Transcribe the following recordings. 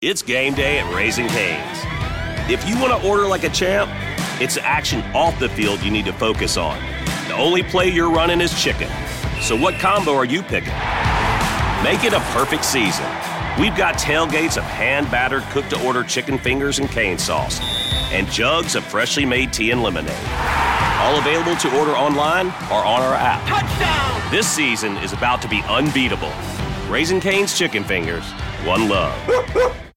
It's game day at Raising Cane's. If you want to order like a champ, it's action off the field you need to focus on. The only play you're running is chicken. So what combo are you picking? Make it a perfect season. We've got tailgates of hand battered cooked to order chicken fingers and cane sauce, and jugs of freshly made tea and lemonade. All available to order online or on our app. Touchdown! This season is about to be unbeatable. Raising Cane's Chicken Fingers, one love.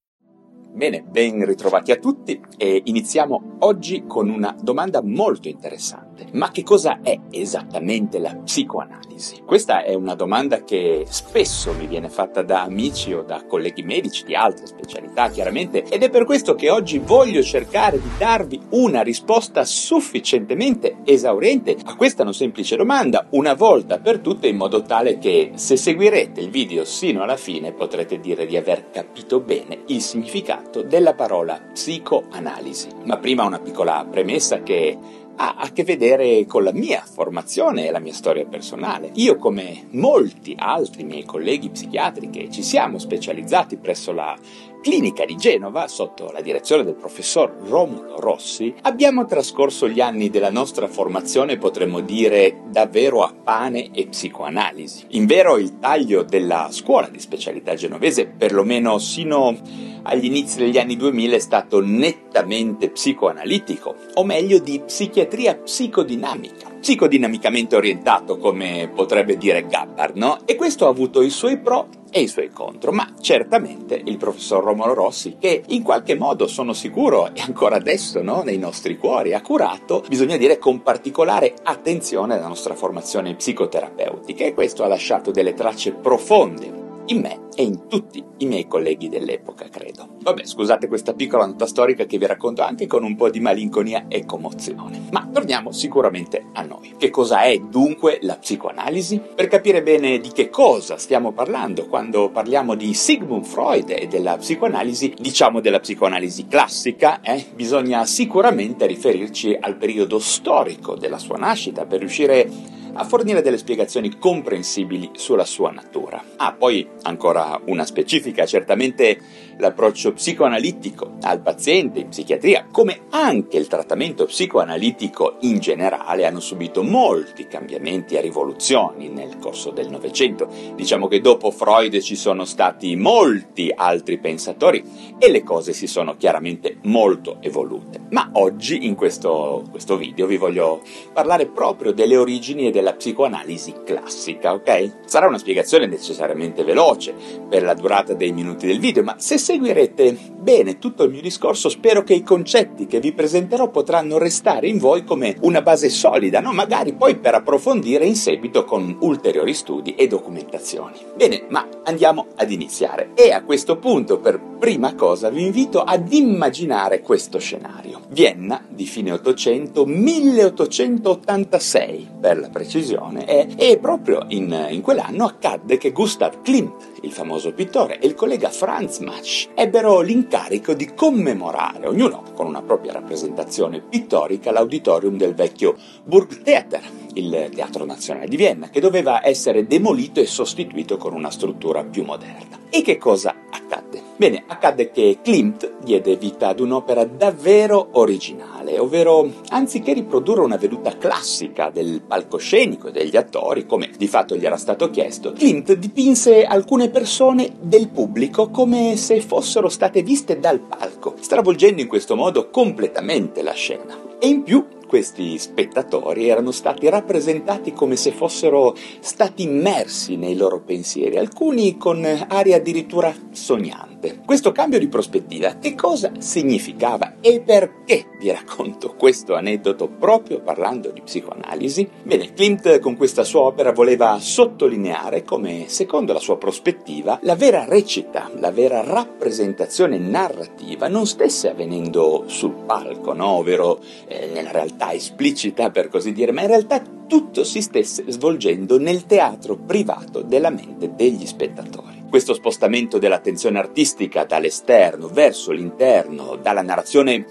Bene, ben ritrovati a tutti e iniziamo oggi con una domanda molto interessante. Ma che cosa è esattamente la psicoanalisi? Questa è una domanda che spesso mi viene fatta da amici o da colleghi medici di altre specialità, chiaramente, ed è per questo che oggi voglio cercare di darvi una risposta sufficientemente esauriente a questa non semplice domanda, una volta per tutte, in modo tale che se seguirete il video sino alla fine potrete dire di aver capito bene il significato della parola psicoanalisi. Ma prima una piccola premessa che ha a che vedere con la mia formazione e la mia storia personale. Io, come molti altri miei colleghi psichiatri che ci siamo specializzati presso la clinica di Genova, sotto la direzione del professor Romulo Rossi, abbiamo trascorso gli anni della nostra formazione, potremmo dire, davvero a pane e psicoanalisi. In vero, il taglio della scuola di specialità genovese, perlomeno sino agli inizi degli anni 2000, è stato nettamente psicoanalitico, o meglio di psichiatria psicodinamica psicodinamicamente orientato, come potrebbe dire Gabbard, no? E questo ha avuto i suoi pro e i suoi contro, ma certamente il professor Romolo Rossi, che in qualche modo sono sicuro e ancora adesso no, nei nostri cuori ha curato, bisogna dire con particolare attenzione la nostra formazione psicoterapeutica. E questo ha lasciato delle tracce profonde in me e in tutti i miei colleghi dell'epoca, credo. Vabbè, scusate questa piccola nota storica che vi racconto anche con un po' di malinconia e commozione. Ma torniamo sicuramente a noi. Che cosa è dunque la psicoanalisi? Per capire bene di che cosa stiamo parlando quando parliamo di Sigmund Freud e della psicoanalisi, diciamo della psicoanalisi classica, eh, bisogna sicuramente riferirci al periodo storico della sua nascita per riuscire a fornire delle spiegazioni comprensibili sulla sua natura. Ah, poi ancora una specifica, certamente l'approccio psicoanalitico al paziente in psichiatria, come anche il trattamento psicoanalitico in generale, hanno subito molti cambiamenti e rivoluzioni nel corso del Novecento. Diciamo che dopo Freud ci sono stati molti altri pensatori e le cose si sono chiaramente molto evolute. Ma oggi in questo, questo video vi voglio parlare proprio delle origini e della psicoanalisi classica, ok? Sarà una spiegazione necessariamente veloce per la durata dei minuti del video, ma se seguirete bene tutto il mio discorso, spero che i concetti che vi presenterò potranno restare in voi come una base solida, no? magari poi per approfondire in seguito con ulteriori studi e documentazioni. Bene, ma andiamo ad iniziare. E a questo punto, per prima cosa, vi invito ad immaginare questo scenario. Vienna di fine 800, 1886 per la precisione, e, e proprio in, in quell'anno accadde che Gustav Klimt, il famoso pittore, e il collega Franz Mach ebbero l'incarico di commemorare, ognuno con una propria rappresentazione pittorica, l'auditorium del vecchio Burgtheater, il Teatro Nazionale di Vienna, che doveva essere demolito e sostituito con una struttura più moderna. E che cosa accadde? Bene, accadde che Klimt diede vita ad un'opera davvero originale, ovvero anziché riprodurre una veduta classica del palcoscenico e degli attori, come di fatto gli era stato chiesto, Klimt dipinse alcune persone del pubblico come se fossero state viste dal palco, stravolgendo in questo modo completamente la scena. E in più questi spettatori erano stati rappresentati come se fossero stati immersi nei loro pensieri, alcuni con aria addirittura sognante. Questo cambio di prospettiva che cosa significava e perché vi racconto questo aneddoto proprio parlando di psicoanalisi? Bene, Klimt con questa sua opera voleva sottolineare come, secondo la sua prospettiva, la vera recita, la vera rappresentazione narrativa non stesse avvenendo sul palco, no? ovvero eh, nella realtà esplicita per così dire, ma in realtà tutto si stesse svolgendo nel teatro privato della mente degli spettatori. Questo spostamento dell'attenzione artistica dall'esterno verso l'interno, dalla narrazione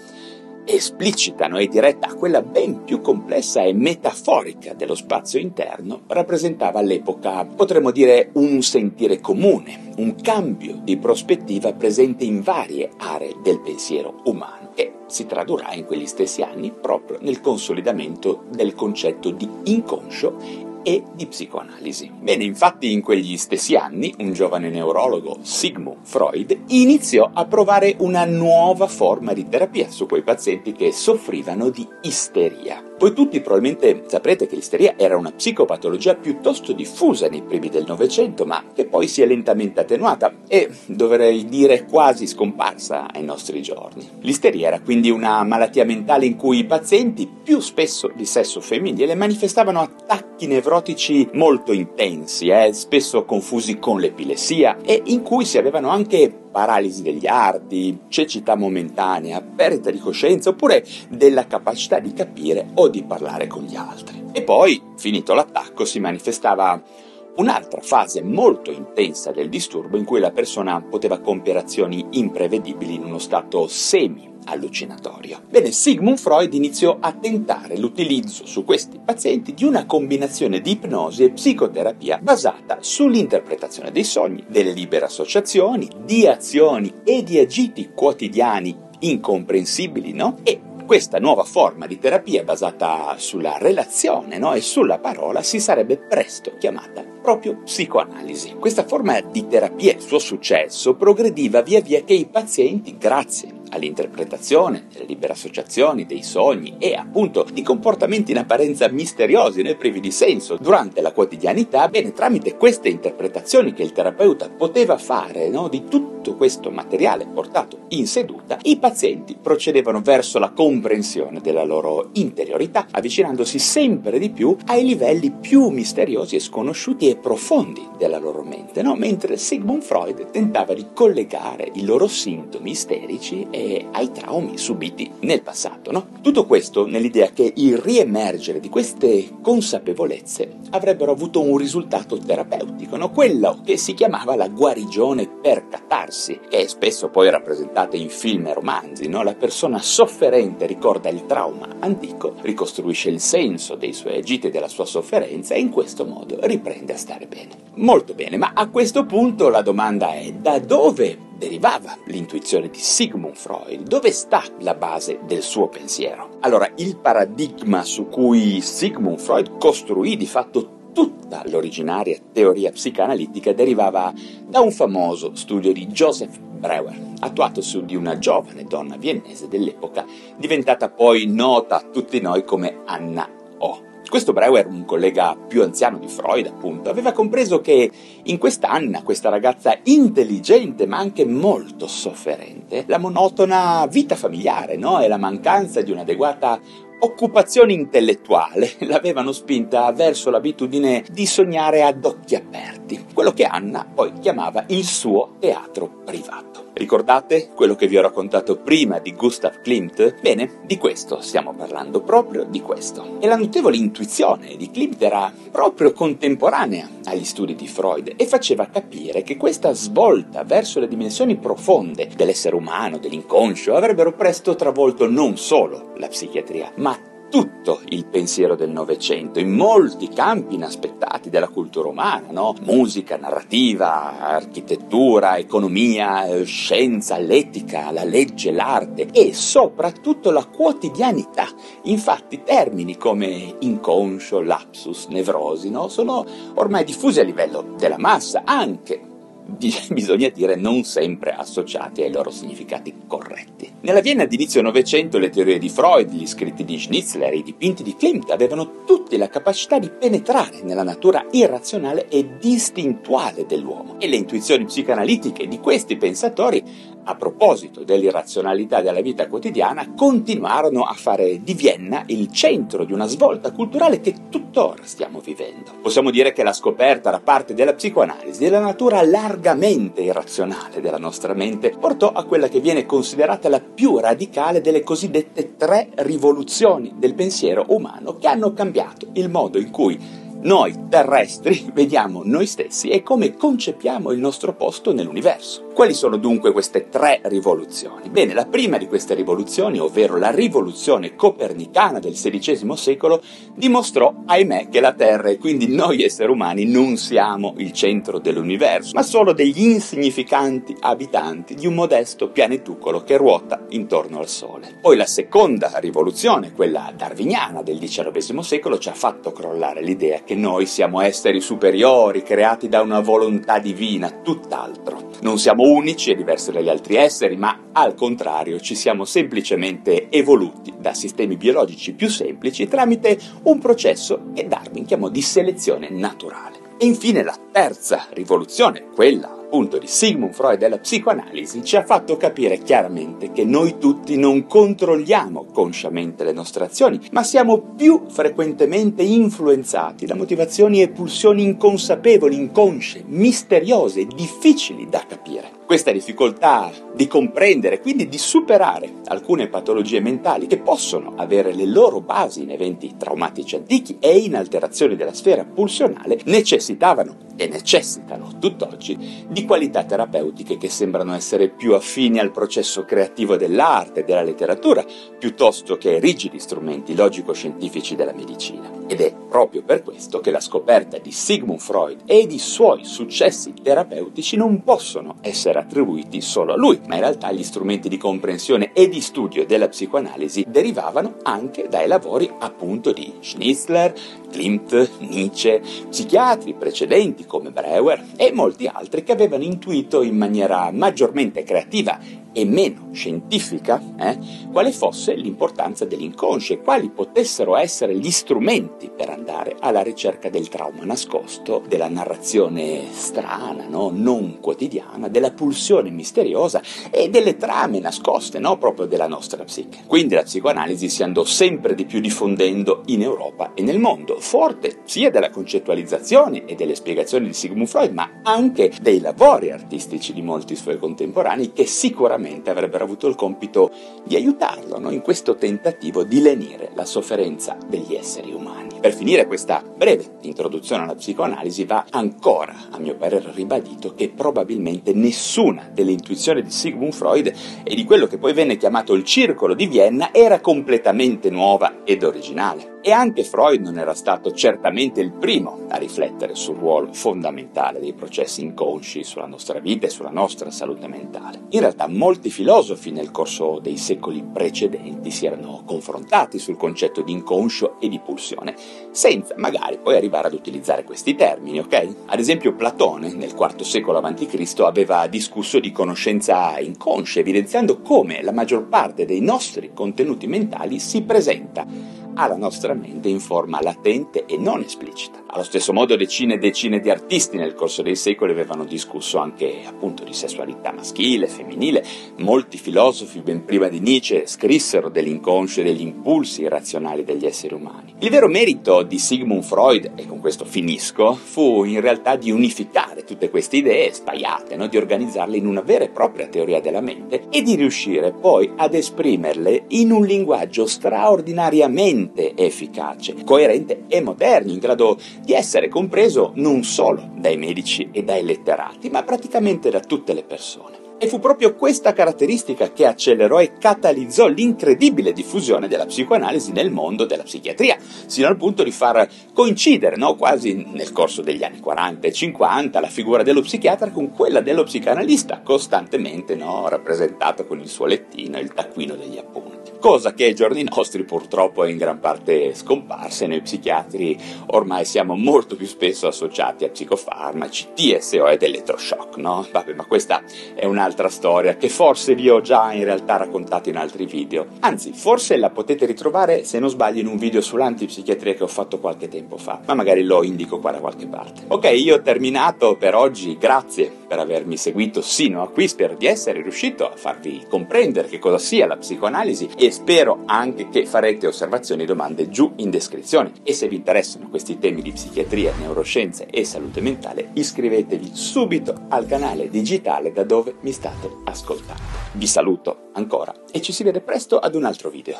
esplicitano e diretta a quella ben più complessa e metaforica dello spazio interno, rappresentava all'epoca, potremmo dire, un sentire comune, un cambio di prospettiva presente in varie aree del pensiero umano che si tradurrà in quegli stessi anni proprio nel consolidamento del concetto di inconscio e di psicoanalisi. Bene, infatti in quegli stessi anni un giovane neurologo, Sigmund Freud, iniziò a provare una nuova forma di terapia su quei pazienti che soffrivano di isteria. Voi tutti probabilmente saprete che l'isteria era una psicopatologia piuttosto diffusa nei primi del Novecento, ma che poi si è lentamente attenuata e, dovrei dire, quasi scomparsa ai nostri giorni. L'isteria era quindi una malattia mentale in cui i pazienti, più spesso di sesso femminile, manifestavano attacchi nevrotici molto intensi, eh, spesso confusi con l'epilessia, e in cui si avevano anche paralisi degli arti, cecità momentanea, perdita di coscienza oppure della capacità di capire o di parlare con gli altri. E poi, finito l'attacco, si manifestava un'altra fase molto intensa del disturbo in cui la persona poteva compiere azioni imprevedibili in uno stato semi allucinatorio. Bene, Sigmund Freud iniziò a tentare l'utilizzo su questi pazienti di una combinazione di ipnosi e psicoterapia basata sull'interpretazione dei sogni, delle libere associazioni, di azioni e di agiti quotidiani incomprensibili, no? E questa nuova forma di terapia basata sulla relazione no? e sulla parola si sarebbe presto chiamata proprio psicoanalisi. Questa forma di terapia e il suo successo progrediva via via che i pazienti, grazie all'interpretazione delle libere associazioni, dei sogni e appunto di comportamenti in apparenza misteriosi né privi di senso durante la quotidianità, bene, tramite queste interpretazioni che il terapeuta poteva fare no, di tutto questo materiale portato in seduta, i pazienti procedevano verso la comprensione della loro interiorità, avvicinandosi sempre di più ai livelli più misteriosi e sconosciuti e profondi della loro mente, no? mentre Sigmund Freud tentava di collegare i loro sintomi isterici e ai traumi subiti nel passato. No? Tutto questo nell'idea che il riemergere di queste consapevolezze avrebbero avuto un risultato terapeutico, no? quello che si chiamava la guarigione per catarsi, che è spesso poi rappresentata in film e romanzi. La persona sofferente ricorda il trauma antico, ricostruisce il senso dei suoi agiti e della sua sofferenza e in questo modo riprende a stare bene. Molto bene, ma a questo punto la domanda è da dove derivava l'intuizione di Sigmund Freud? Dove sta la base del suo pensiero? Allora, il paradigma su cui Sigmund Freud costruì di fatto tutta l'originaria teoria psicanalitica derivava da un famoso studio di Joseph Breuer, attuato su di una giovane donna viennese dell'epoca, diventata poi nota a tutti noi come Anna O. Questo Breuer, un collega più anziano di Freud, appunto, aveva compreso che in quest'Anna, questa ragazza intelligente ma anche molto sofferente, la monotona vita familiare no? e la mancanza di un'adeguata occupazione intellettuale l'avevano spinta verso l'abitudine di sognare ad occhi aperti, quello che Anna poi chiamava il suo teatro privato. Ricordate quello che vi ho raccontato prima di Gustav Klimt? Bene, di questo stiamo parlando, proprio di questo. E la notevole intuizione di Klimt era proprio contemporanea agli studi di Freud e faceva capire che questa svolta verso le dimensioni profonde dell'essere umano, dell'inconscio, avrebbero presto travolto non solo la psichiatria, ma tutto il pensiero del Novecento, in molti campi inaspettati della cultura umana, no? musica, narrativa, architettura, economia, eh, scienza, l'etica, la legge, l'arte e soprattutto la quotidianità. Infatti termini come inconscio, lapsus, nevrosi no? sono ormai diffusi a livello della massa, anche bisogna dire non sempre associati ai loro significati corretti. Nella Vienna d'inizio Novecento le teorie di Freud, gli scritti di Schnitzler e i dipinti di Klimt avevano tutti la capacità di penetrare nella natura irrazionale e distintuale dell'uomo e le intuizioni psicanalitiche di questi pensatori a proposito dell'irrazionalità della vita quotidiana, continuarono a fare di Vienna il centro di una svolta culturale che tuttora stiamo vivendo. Possiamo dire che la scoperta da parte della psicoanalisi della natura largamente irrazionale della nostra mente portò a quella che viene considerata la più radicale delle cosiddette tre rivoluzioni del pensiero umano che hanno cambiato il modo in cui noi terrestri vediamo noi stessi e come concepiamo il nostro posto nell'universo. Quali sono dunque queste tre rivoluzioni? Bene, la prima di queste rivoluzioni, ovvero la rivoluzione copernicana del XVI secolo, dimostrò, ahimè, che la Terra e quindi noi esseri umani non siamo il centro dell'universo, ma solo degli insignificanti abitanti di un modesto pianetucolo che ruota intorno al Sole. Poi la seconda rivoluzione, quella darwiniana del XIX secolo, ci ha fatto crollare l'idea che noi siamo esseri superiori, creati da una volontà divina, tutt'altro. Non siamo unici e diversi dagli altri esseri, ma al contrario ci siamo semplicemente evoluti da sistemi biologici più semplici tramite un processo che Darwin chiamò di selezione naturale. E infine la terza rivoluzione, quella appunto di Sigmund Freud della psicoanalisi, ci ha fatto capire chiaramente che noi tutti non controlliamo consciamente le nostre azioni, ma siamo più frequentemente influenzati da motivazioni e pulsioni inconsapevoli, inconsce, misteriose, difficili da capire. Questa difficoltà di comprendere, quindi di superare alcune patologie mentali che possono avere le loro basi in eventi traumatici antichi e in alterazioni della sfera pulsionale, necessitavano e necessitano tutt'oggi di qualità terapeutiche che sembrano essere più affini al processo creativo dell'arte e della letteratura, piuttosto che ai rigidi strumenti logico-scientifici della medicina. Ed è proprio per questo che la scoperta di Sigmund Freud e di suoi successi terapeutici non possono essere attribuiti solo a lui, ma in realtà gli strumenti di comprensione e di studio della psicoanalisi derivavano anche dai lavori appunto di Schnitzler, Klimt, Nietzsche, psichiatri precedenti come Breuer e molti altri che avevano intuito in maniera maggiormente creativa e meno scientifica eh, quale fosse l'importanza dell'inconscio e quali potessero essere gli strumenti per andare alla ricerca del trauma nascosto, della narrazione strana, no? non quotidiana, della pulsione misteriosa e delle trame nascoste no? proprio della nostra psiche. Quindi la psicoanalisi si andò sempre di più diffondendo in Europa e nel mondo, forte sia della concettualizzazione e delle spiegazioni di Sigmund Freud, ma anche dei lavori artistici di molti suoi contemporanei che sicuramente sicuramente avrebbero avuto il compito di aiutarlo no? in questo tentativo di lenire la sofferenza degli esseri umani. Per finire questa breve introduzione alla psicoanalisi va ancora, a mio parere, ribadito che probabilmente nessuna delle intuizioni di Sigmund Freud e di quello che poi venne chiamato il circolo di Vienna era completamente nuova ed originale. E anche Freud non era stato certamente il primo a riflettere sul ruolo fondamentale dei processi inconsci sulla nostra vita e sulla nostra salute mentale. In realtà molti filosofi nel corso dei secoli precedenti si erano confrontati sul concetto di inconscio e di pulsione, senza magari poi arrivare ad utilizzare questi termini, ok? Ad esempio Platone nel IV secolo a.C. aveva discusso di conoscenza inconscia, evidenziando come la maggior parte dei nostri contenuti mentali si presenta alla nostra mente in forma latente e non esplicita. Allo stesso modo decine e decine di artisti nel corso dei secoli avevano discusso anche appunto di sessualità maschile, femminile, molti filosofi ben prima di Nietzsche scrissero dell'inconscio e degli impulsi irrazionali degli esseri umani. Il vero merito di Sigmund Freud, e con questo finisco, fu in realtà di unificare tutte queste idee spaiate, no? di organizzarle in una vera e propria teoria della mente e di riuscire poi ad esprimerle in un linguaggio straordinariamente efficace, coerente e moderno, in grado di essere compreso non solo dai medici e dai letterati, ma praticamente da tutte le persone. E fu proprio questa caratteristica che accelerò e catalizzò l'incredibile diffusione della psicoanalisi nel mondo della psichiatria, sino al punto di far coincidere, no, quasi nel corso degli anni 40 e 50, la figura dello psichiatra con quella dello psicanalista, costantemente no, rappresentata con il suo lettino e il taccuino degli appunti cosa che ai giorni nostri purtroppo è in gran parte scomparsa e noi psichiatri ormai siamo molto più spesso associati a psicofarmaci, TSO ed elettroshock, no? Vabbè, ma questa è un'altra storia che forse vi ho già in realtà raccontato in altri video. Anzi, forse la potete ritrovare, se non sbaglio, in un video sull'antipsichiatria che ho fatto qualche tempo fa, ma magari lo indico qua da qualche parte. Ok, io ho terminato per oggi, grazie per avermi seguito sino a qui, spero di essere riuscito a farvi comprendere che cosa sia la psicoanalisi e spero anche che farete osservazioni e domande giù in descrizione. E se vi interessano questi temi di psichiatria, neuroscienze e salute mentale, iscrivetevi subito al canale digitale da dove mi state ascoltando. Vi saluto ancora e ci si vede presto ad un altro video.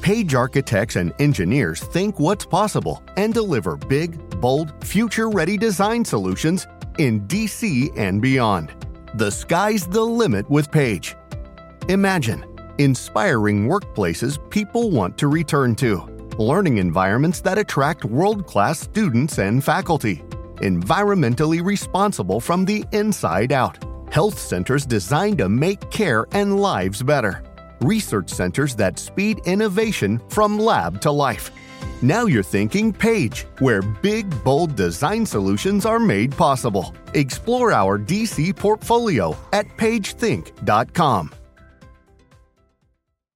Page architects and engineers think what's possible and deliver big, bold, future ready design solutions in DC and beyond. The sky's the limit with Page. Imagine inspiring workplaces people want to return to, learning environments that attract world class students and faculty, environmentally responsible from the inside out, health centers designed to make care and lives better, research centers that speed innovation from lab to life. Now you're thinking Page, where big, bold design solutions are made possible. Explore our DC portfolio at pagethink.com.